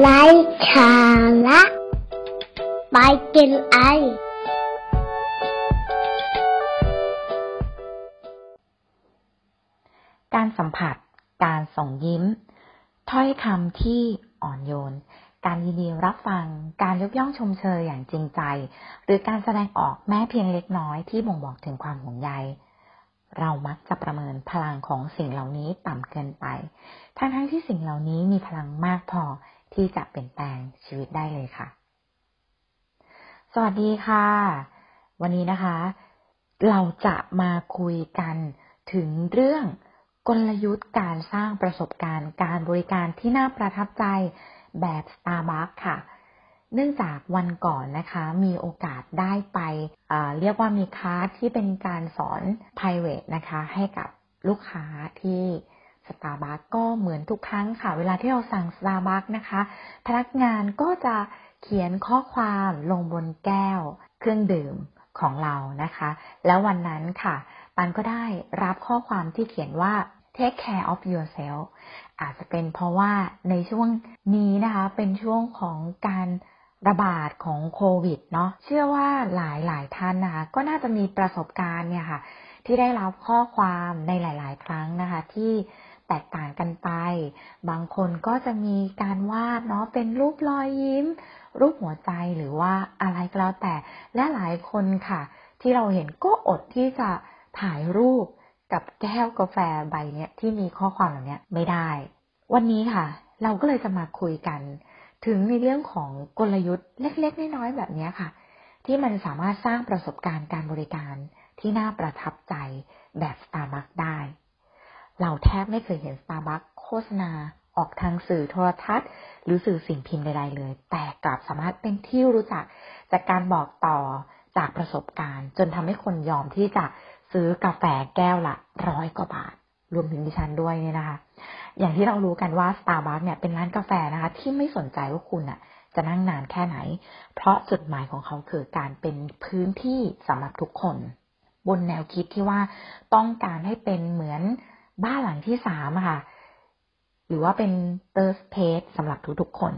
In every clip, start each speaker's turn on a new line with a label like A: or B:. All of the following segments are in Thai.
A: ไร้สาระไปกินไอ
B: การสัมผัส การส่งยิ้ม ถ้อยคำที่อ่อนโยน การยินดีรับฟัง การยกย่องชมเชยอย่างจริงใจ หรือการแสดงออกแม้เพียงเล็กน้อยที่บ่งบอกถึงความห่วงใยเรามักจะประเมินพลังของสิ่งเหล่านี้ต่ำเกินไป ทั้งทั้งที่สิ่งเหล่านี้มีพลังมากพอ ที่จะเปลี่ยนแปลงชีวิตได้เลยค่ะ สวัสดีค่ะ วันนี้นะคะ เราจะมาคุยกันถึงเรื่องกลยุทธ์การสร้างประสบการณ์การบริการที่น่าประทับใจแบบ Starbucks ค่ะ เนื่องจากวันก่อนนะคะ มีโอกาสได้ไปเเรียกว่ามีคลาสที่เป็นการสอน private นะคะ ให้กับลูกค้าที่ Starbucks ก็เหมือนทุกครั้งค่ะ เวลาที่เราสั่ง Starbucks นะคะ พนักงานก็จะเขียนข้อความลงบนแก้ว เครื่องดื่มของเรานะคะ แล้ววันนั้นค่ะ ปันก็ได้รับข้อความที่เขียนว่า take care of yourself อาจจะเป็นเพราะว่าในช่วงนี้นะคะ เป็นช่วงของการระบาดของโควิดเนาะเชื่อว่าหลายหลายท่านนะคะ ก็น่าจะมีประสบการณ์เนี่ยค่ะ ที่ได้รับข้อความในหลาย ๆ ครั้งนะคะ ที่ แตกต่างกันไป บางคนก็จะมีการวาดเนาะเป็นรูปรอยยิ้ม รูปหัวใจหรือว่าอะไรก็แล้วแต่ และหลายคนค่ะ ที่เราเห็นก็อดที่จะถ่ายรูปกับแก้วกาแฟใบเนี้ยที่มีข้อความเหล่านี้ไม่ได้ วันนี้ค่ะ เราก็เลยจะมาคุยกัน ถึงในเรื่องของกลยุทธ์เล็กๆน้อยๆแบบนี้ค่ะ ที่มันสามารถสร้างประสบการณ์การบริการที่น่าประทับใจแบบ Starbucks ได้ เราแทบไม่เคยเห็น Starbucks โฆษณาออกทางสื่อโทรทัศน์ หรือสื่อสิ่งพิมพ์ใดๆเลย แต่กลับสามารถเป็นที่รู้จักจากการบอกต่อจากประสบการณ์ จนทำให้คนยอมที่จะซื้อกาแฟแก้วละร้อยกว่าบาท รวมถึงดิฉันด้วยเนี่ยนะคะ อย่างที่เรารู้กันว่า Starbucks เนี่ยเป็นร้านกาแฟนะคะ ที่ไม่สนใจว่าคุณอะจะนั่งนานแค่ไหน เพราะจุดหมายของเขาคือการเป็นพื้นที่สำหรับทุกคน บนแนวคิดที่ว่าต้องการให้เป็นเหมือน บ้านหลังที่สามค่ะ หรือว่าเป็น third space สำหรับทุกๆคน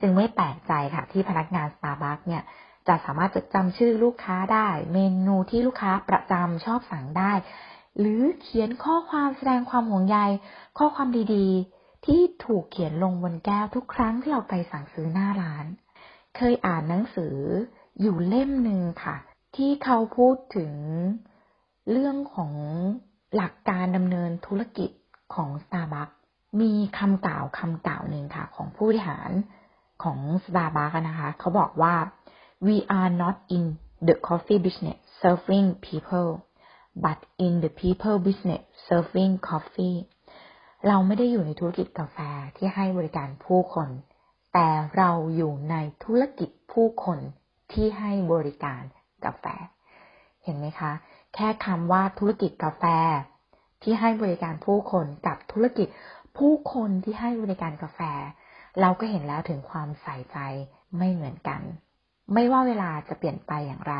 B: จึงไม่แปลกใจค่ะ ที่พนักงาน Starbucks เนี่ย จะสามารถจดจำชื่อลูกค้าได้ เมนูที่ลูกค้าประจำชอบสั่งได้ หรือเขียนข้อความแสดงความห่วงใย ข้อความดีๆ ที่ถูกเขียนลงบนแก้วทุกครั้งที่เราไปสั่งซื้อหน้าร้าน เคยอ่านหนังสืออยู่เล่มหนึ่งค่ะ ที่เขาพูดถึงเรื่องของ หลักการดำเนินธุรกิจของ Starbucks มีคำกล่าวคำกล่าวหนึ่งค่ะ ของผู้บริหารของ Starbucks นะคะ เขาบอกว่า we are not in the coffee business serving people but in the people business serving coffee เราไม่ได้อยู่ในธุรกิจกาแฟที่ให้บริการผู้คน แต่เราอยู่ในธุรกิจผู้คนที่ให้บริการกาแฟ เห็นไหมคะ แค่คำว่าธุรกิจกาแฟ ที่ให้บริการผู้คนกับธุรกิจผู้คนที่ให้บริการกาแฟ เราก็เห็นแล้วถึงความใส่ใจไม่เหมือนกัน ไม่ว่าเวลาจะเปลี่ยนไปอย่างไร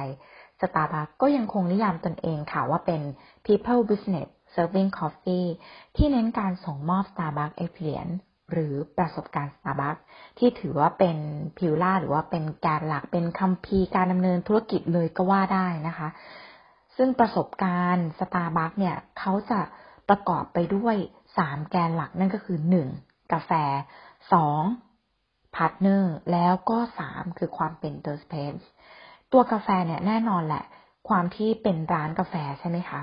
B: Starbucks ก็ยังคงนิยามตนเองค่ะว่าเป็น people business serving coffee ที่เน้นการส่งมอบ Starbucks experience หรือประสบการณ์ Starbucks ที่ถือว่าเป็นพิวล่าหรือว่าเป็นแการหลักเป็นคัมภีร์การดำเนินธุรกิจเลยก็ว่าได้นะคะ ซึ่งประสบการณ์ Starbucks เนี่ยเขาจะประกอบไปด้วย3แกนหลักนั่นก็คือ 1. กาแฟ 2. partner แล้วก็สามคือความเป็น third place ตัวกาแฟเนี่ยแน่นอนแหละ ความที่เป็นร้านกาแฟใช่ไหมคะ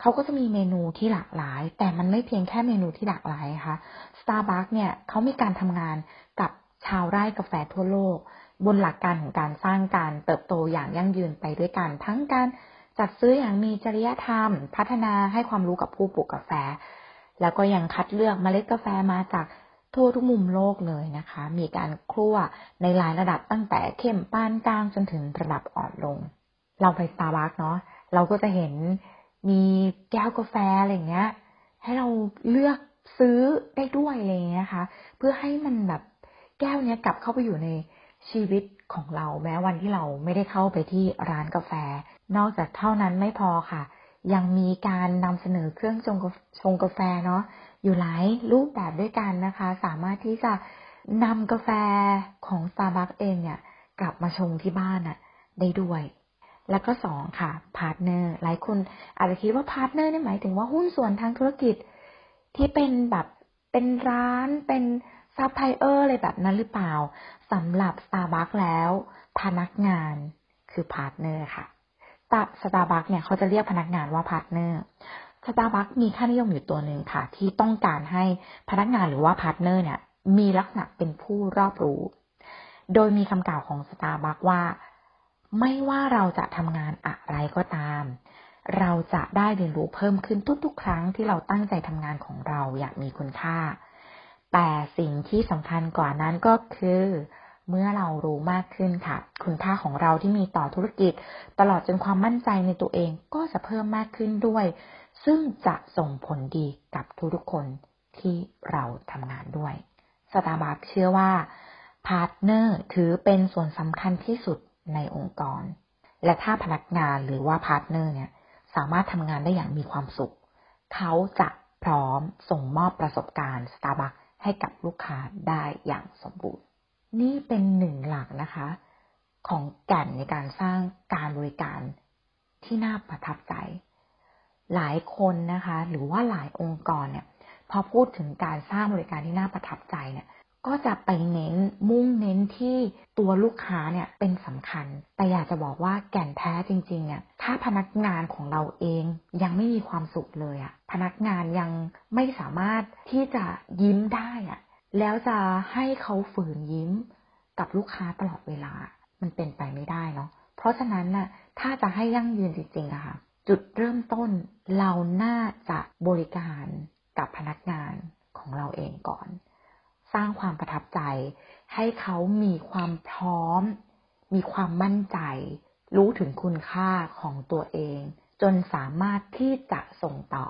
B: เขาก็จะมีเมนูที่หลากหลาย แต่มันไม่เพียงแค่เมนูที่หลากหลายค่ะ Starbucks เนี่ยเขามีการทำงานกับชาวไร่กาแฟทั่วโลก บนหลักการของการสร้างการเติบโตอย่างยั่งยืนไปด้วยกัน ทั้งการ จัดซื้ออย่างมีจริยธรรม พัฒนาให้ความรู้กับผู้ปลูกกาแฟ แล้วก็ยังคัดเลือกเมล็ดกาแฟมาจากทั่วทุกมุมโลกเลยนะคะ มีการคั่วในหลายระดับตั้งแต่เข้มปานกลางจนถึงระดับอ่อนลง เราไปสตาร์บัคเนาะเราก็จะเห็นมีแก้วกาแฟอะไรเงี้ย ให้เราเลือกซื้อได้ด้วยอะไรเงี้ยคะเพื่อให้มันแบบแก้วเนี้ยกลับเข้าไปอยู่ในชีวิตของเราแม้วันที่เราไม่ได้เข้าไปที่ร้านกาแฟ นอกจากเท่านั้นไม่พอค่ะ ยังมีการนำเสนอเครื่องชงกาแฟเนาะอยู่หลายรูปแบบด้วยกันนะคะ สามารถที่จะนำกาแฟของ Starbucks เองเนี่ย กลับมาชงที่บ้านน่ะได้ด้วย แล้วก็สองค่ะ partner หลายคนอาจจะคิดว่า partner นี่หมายถึงว่าหุ้นส่วนทางธุรกิจ ที่เป็นแบบเป็นร้านเป็นซัพพลายเออร์อะไรแบบนั้นหรือเปล่าสำหรับ Starbucks แล้ว พนักงานคือ partner ค่ะ สตาร์บัคเนี่ยเขาจะเรียกพนักงานว่า partner Starbucks มีค่านิยมอยู่ตัวหนึ่งค่ะ ที่ต้องการให้พนักงานหรือว่า partner เนี่ยมีลักษณะเป็นผู้รอบรู้ โดยมีคำกล่าวของสตาร์บัคว่า ไม่ว่าเราจะทำงานอะไรก็ตาม เราจะได้เรียนรู้เพิ่มขึ้นทุกๆ ครั้งที่เราตั้งใจทำงานของเราอย่างมีคุณค่า แต่สิ่งที่สำคัญกว่านั้นก็คือ เมื่อเรารู้มากขึ้นค่ะ คุณค่าของเราที่มีต่อธุรกิจ ตลอดจนความมั่นใจในตัวเองก็จะเพิ่มมากขึ้นด้วย ซึ่งจะส่งผลดีกับทุกๆคนที่เราทำงานด้วยสตาร์บัคเชื่อว่า partner ถือเป็นส่วนสำคัญที่สุดในองค์กร และถ้าพนักงานหรือว่า partner เนี่ยสามารถทำงานได้อย่างมีความสุข เขาจะพร้อมส่งมอบประสบการณ์สตาร์บัคให้กับลูกค้าได้อย่างสมบูรณ์ นี่เป็นหนึ่งหลักนะคะ ของแก่นในการสร้างการบริการที่น่าประทับใจ หลายคนนะคะ หรือว่าหลายองค์กรเนี่ย พอพูดถึงการสร้างบริการที่น่าประทับใจเนี่ย ก็จะไปเน้นมุ่งเน้นที่ตัวลูกค้าเนี่ยเป็นสำคัญ แต่อยากจะบอกว่าแก่นแท้จริงๆเนี่ย ถ้าพนักงานของเราเองยังไม่มีความสุขเลยอะพนักงานยังไม่สามารถที่จะยิ้มได้อะ แล้วจะให้เขาฝืนยิ้มกับลูกค้าตลอดเวลา มันเป็นไปไม่ได้เนาะ เพราะฉะนั้นน่ะ ถ้าจะให้ยั่งยืนจริงๆอะค่ะ จุดเริ่มต้นเราน่าจะบริการกับพนักงานของเราเองก่อน สร้างความประทับใจ ให้เขามีความพร้อม มีความมั่นใจ รู้ถึงคุณค่าของตัวเอง จนสามารถที่จะส่งต่อ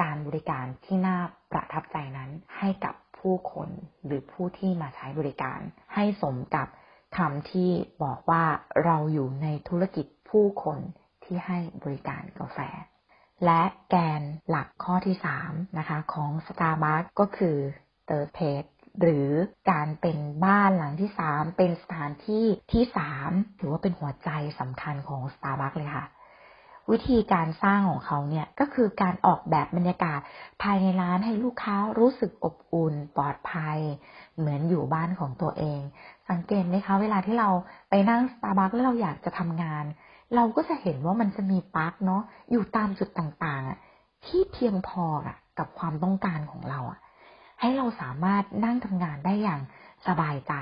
B: การบริการที่น่าประทับใจนั้นให้กับ ผู้คนหรือผู้ที่มาใช้บริการ ให้สมกับคำที่บอกว่าเราอยู่ในธุรกิจผู้คนที่ให้บริการกาแฟ และแกนหลักข้อที่3นะคะของ Starbucks ก็คือ Third Page หรือการเป็นบ้านหลังที่ 3 เป็นสถานที่ที่ 3 ถือว่าเป็นหัวใจสำคัญของ Starbucks เลยค่ะ วิธีการสร้างของเขาเนี่ยก็คือการออกแบบบรรยากาศภายในร้านให้ลูกค้ารู้สึกอบอุ่นปลอดภัย เหมือนอยู่บ้านของตัวเอง สังเกตไหมคะเวลาที่เราไปนั่งสตาร์บัคแล้วเราอยากจะทำงาน เราก็จะเห็นว่ามันจะมีปลั๊กเนาะอยู่ตามจุดต่างๆ ที่เพียงพอกับความต้องการของเราให้เราสามารถนั่งทำงานได้อย่างสบายใจ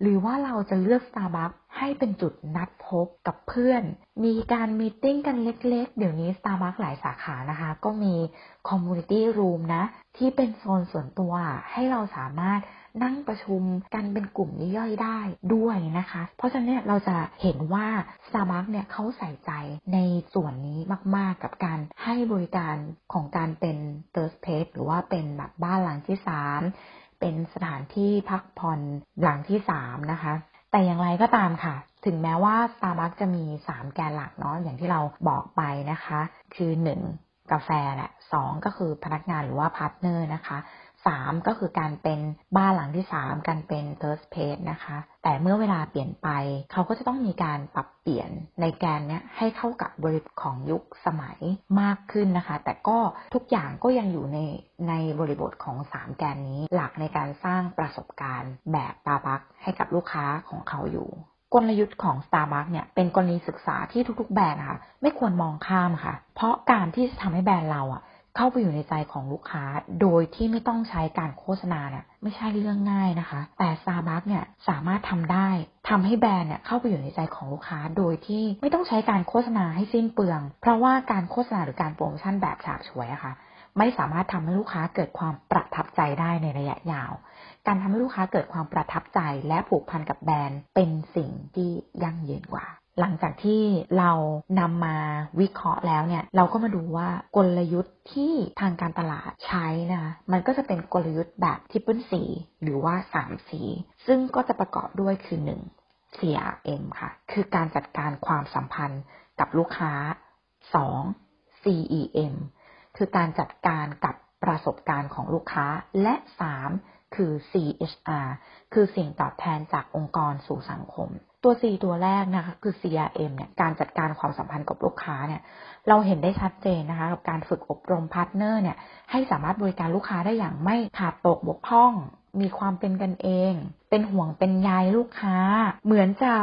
B: หรือว่าเราจะเลือก Starbucks ให้เป็นจุดนัดพบกับเพื่อน มีการมีติ้งกันเล็กๆ เดี๋ยวนี้ Starbucks หลายสาขานะคะ ก็มี Community Room นะ ที่เป็นโซนส่วนตัวให้เราสามารถนั่งประชุมกันเป็นกลุ่มย่อยได้ด้วยนะคะ เพราะฉะนั้นเราจะเห็นว่า Starbucks เนี่ยเขาใส่ใจในส่วนนี้มากๆ กับการให้บริการของการเป็น third place หรือว่าเป็นแบบบ้านหลังที่สาม เป็นสถานที่พักผ่อนหลังที่สามนะคะ แต่อย่างไรก็ตามค่ะ ถึงแม้ว่า Starbucks จะมีสามแกนหลักเนาะอย่างที่เราบอกไปนะคะ คือหนึ่งกาแฟแหละสองก็คือพนักงานหรือว่า partner นะคะ สามก็คือการเป็นบ้านหลังที่สามการเป็น third place นะคะ แต่เมื่อเวลาเปลี่ยนไป เขาก็จะต้องมีการปรับเปลี่ยนในแกนเนี้ยให้เข้ากับบริบทของยุคสมัยมากขึ้นนะคะ แต่ก็ทุกอย่างก็ยังอยู่ในในบริบทของสามแกนนี้หลักในการสร้างประสบการณ์แบบตาบักให้กับลูกค้าของเขาอยู่กลยุทธ์ของ Starbucks เนี่ยเป็นกรณีศึกษาที่ทุกๆ แบรนด์ค่ะไม่ควรมองข้ามค่ะ เพราะการที่จะทำให้แบรนด์เราอะ เข้าไปอยู่ในใจของลูกค้า โดยที่ไม่ต้องใช้การโฆษณาเนี่ยไม่ใช่เรื่องง่ายนะคะ แต่ Starbucks เนี่ยสามารถทำได้ทำให้แบรนด์เนี่ยเข้าไปอยู่ในใจของลูกค้า โดยที่ไม่ต้องใช้การโฆษณาให้สิ้นเปลือง เพราะว่าการโฆษณาหรือการโปรโมชั่นแบบฉาบฉวยอะค่ะไม่สามารถทำให้ลูกค้าเกิดความประทับใจได้ในระยะยาว การทำให้ลูกค้าเกิดความประทับใจและผูกพันกับแบรนด์เป็นสิ่งที่ยั่งยืนกว่า หลังจากที่เรานำมาวิเคราะห์แล้วเนี่ย เราก็มาดูว่ากลยุทธ์ที่ทางการตลาดใช้นะมันก็จะเป็นกลยุทธ์แบบ triple Cหรือว่า3 C ซึ่งก็จะประกอบด้วยคือ1 CRM ค่ะ คือการจัดการความสัมพันธ์กับลูกค้า 2 CEM คือการจัดการกับประสบการณ์ของลูกค้าและ 3 คือ CSR คือสิ่งตอบแทนจากองค์กรสู่สังคม ตัว C ตัวแรกนะคะคือ CRM เนี่ยการจัดการความสัมพันธ์กับลูกค้าเนี่ยเราเห็นได้ชัดเจนนะคะกับการฝึกอบรม partner เนี่ยให้สามารถบริการลูกค้าได้อย่างไม่ขาดตกบกพร่องมีความเป็นกันเอง เป็นห่วงเป็นใยลูกค้า เหมือนจะ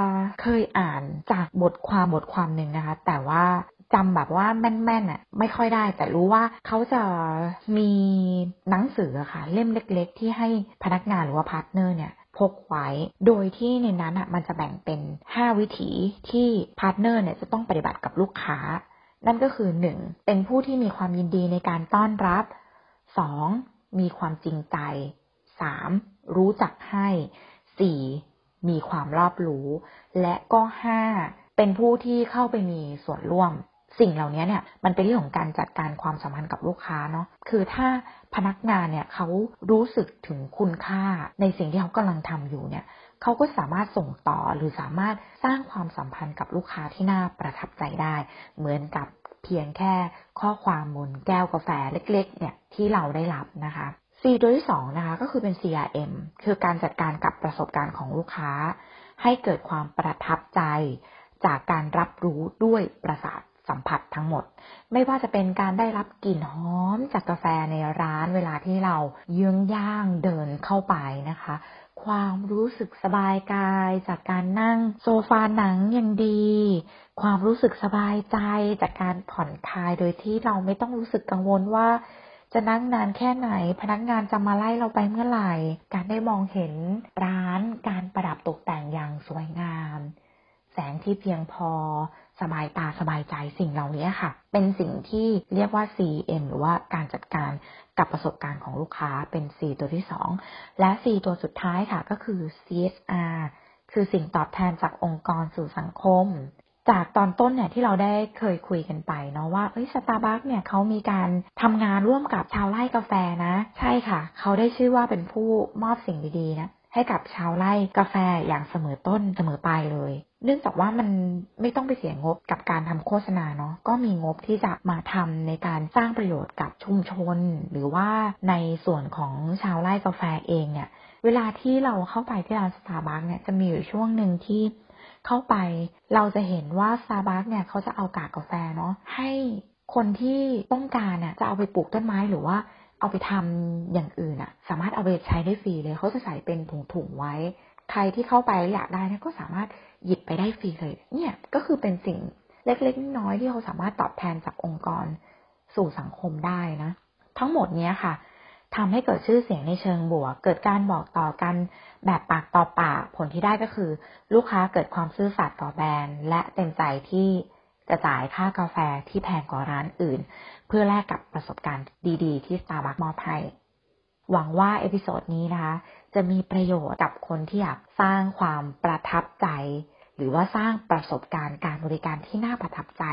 B: เคยอ่านจากบทความบทความหนึ่งนะคะ แต่ว่า จำแบบว่าแม่นๆอะไม่ค่อยได้ แต่รู้ว่าเขาจะมีหนังสือค่ะ เล่มเล็ก ๆ ที่ให้พนักงานหรือว่า partner เนี่ยพกไว้ โดยที่ในนั้นอะมันจะแบ่งเป็น 5 วิถีที่ partner เนี่ยจะต้องปฏิบัติกับลูกค้า นั่นก็คือ 1. เป็นผู้ที่มีความยินดีในการต้อนรับ 2. มีความจริงใจ 3. รู้จักให้ 4. มีความรอบรู้ และก็ 5. เป็นผู้ที่เข้าไปมีส่วนร่วม สิ่งเหล่านี้เนี่ยมันเป็นเรื่องของการจัดการความสัมพันธ์กับลูกค้าเนาะคือถ้าพนักงานเนี่ยเขารู้สึกถึงคุณค่าในสิ่งที่เขากำลังทำอยู่เนี่ยเขาก็สามารถส่งต่อหรือสามารถสร้างความสัมพันธ์กับลูกค้าที่น่าประทับใจได้ เหมือนกับเพียงแค่ข้อความบนแก้วกาแฟเล็ก ๆ เนี่ยที่เราได้รับนะคะ C ตัวที่สองนะคะก็คือเป็น CRM คือการจัดการกับประสบการณ์ของลูกค้า ให้เกิดความประทับใจจากการรับรู้ด้วยประสาท สัมผัสทั้งหมด ไม่ว่าจะเป็นการได้รับกลิ่นหอมจากกาแฟในร้านเวลาที่เราเยื้องย่างเดินเข้าไปนะคะ ความรู้สึกสบายกายจากการนั่งโซฟาหนังอย่างดี ความรู้สึกสบายใจจากการผ่อนคลายโดยที่เราไม่ต้องรู้สึกกังวลว่าจะนั่งนานแค่ไหน พนักงานจะมาไล่เราไปเมื่อไหร่ การได้มองเห็นร้านการประดับตกแต่งอย่างสวยงาม แสงที่เพียงพอ สบายตาสบายใจสิ่งเหล่านี้ค่ะ เป็นสิ่งที่เรียกว่า CM หรือว่าการจัดการกับประสบการณ์ของลูกค้าเป็น C ตัวที่ 2 และ C ตัวสุดท้ายค่ะก็คือ CSR คือสิ่งตอบแทนจากองค์กรสู่สังคม จากตอนต้นเนี่ยที่เราได้เคยคุยกันไปเนาะว่าเอ้ยสตาร์บัคเนี่ยเขามีการทำงานร่วมกับชาวไร่กาแฟนะ ใช่ค่ะ เขาได้ชื่อว่าเป็นผู้มอบสิ่งดีๆนะ ให้กับชาวไร่กาแฟอย่างเสมอต้นเสมอปลายเลย เนื่องจากว่ามันไม่ต้องไปเสียงบกับการทำโฆษณาเนาะก็มีงบที่จะมาทำในการสร้างประโยชน์กับชุมชน หรือว่าในส่วนของชาวไร่กาแฟเองเนี่ย เวลาที่เราเข้าไปที่ร้านสตาร์บัคเนี่ยจะมีอยู่ช่วงหนึ่งที่เข้าไปเราจะเห็นว่าสตาร์บัคเนี่ยเขาจะเอากากกาแฟเนาะให้คนที่ต้องการน่ะจะเอาไปปลูกต้นไม้หรือว่า เอาไปทำอย่างอื่นอะสามารถเอาไปใช้ได้ฟรีเลยเขาจะใส่เป็นถุงๆไว้ ใครที่เข้าไปอยากได้นะก็สามารถหยิบไปได้ฟรีเลย เนี่ยก็คือเป็นสิ่งเล็กๆน้อยๆที่เขาสามารถตอบแทนจากองค์กรสู่สังคมได้นะ ทั้งหมดเนี้ยค่ะทำให้เกิดชื่อเสียงในเชิงบวก เกิดการบอกต่อกันแบบปากต่อปาก ผลที่ได้ก็คือ ลูกค้าเกิดความซื่อสัตย์ต่อแบรนด์ และเต็มใจที่ จะจ่ายค่ากาแฟที่แพงกว่าร้านอื่น เพื่อแลกกับประสบการณ์ดีๆ ที่ Starbucks มอบให้ หวังว่า episode นี้นะคะ จะมีประโยชน์กับคนที่อยากสร้างความประทับใจ หรือว่าสร้างประสบการณ์การบริการที่น่าประทับใจ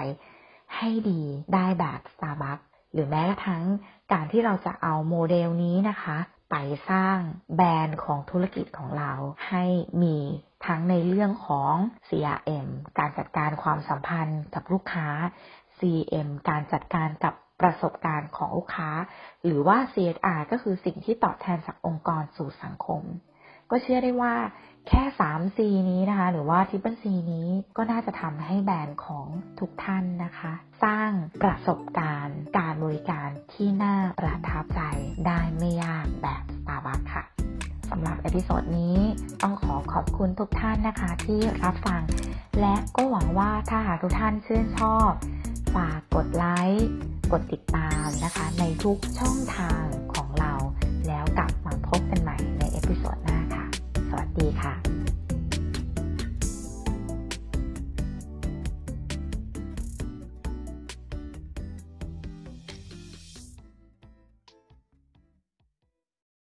B: ให้ดีได้แบบ Starbucks หรือแม้กระทั่งการที่เราจะเอาโมเดลนี้นะคะ ไปสร้างแบรนด์ของธุรกิจของเราให้มี ทั้งในเรื่องของ CRM การจัดการความสัมพันธ์กับลูกค้า CM การจัดการกับประสบการณ์ของลูกค้า หรือว่า CSR ก็คือสิ่งที่ตอบแทนจากองค์กรสู่สังคม ก็เชื่อได้ว่าแค่ 3C นี้นะคะ หรือว่า Triple C นี้ก็น่าจะทำให้แบรนด์ของทุกท่านนะคะ สร้างประสบการณ์ การบริการที่น่าประทับใจได้ไม่ยากแบบ Starbucks ค่ะ สำหรับ episode นี้ต้องขอขอบคุณทุกท่านนะคะที่รับฟัง และก็หวังว่าถ้าหากทุกท่านชื่นชอบ ฝากกดไลค์กดติดตามนะคะ ในทุกช่องทางของเรา แล้วกลับมาพบกันใหม่ในเอพิโซดหน้าค่ะ สวัสดีค่ะ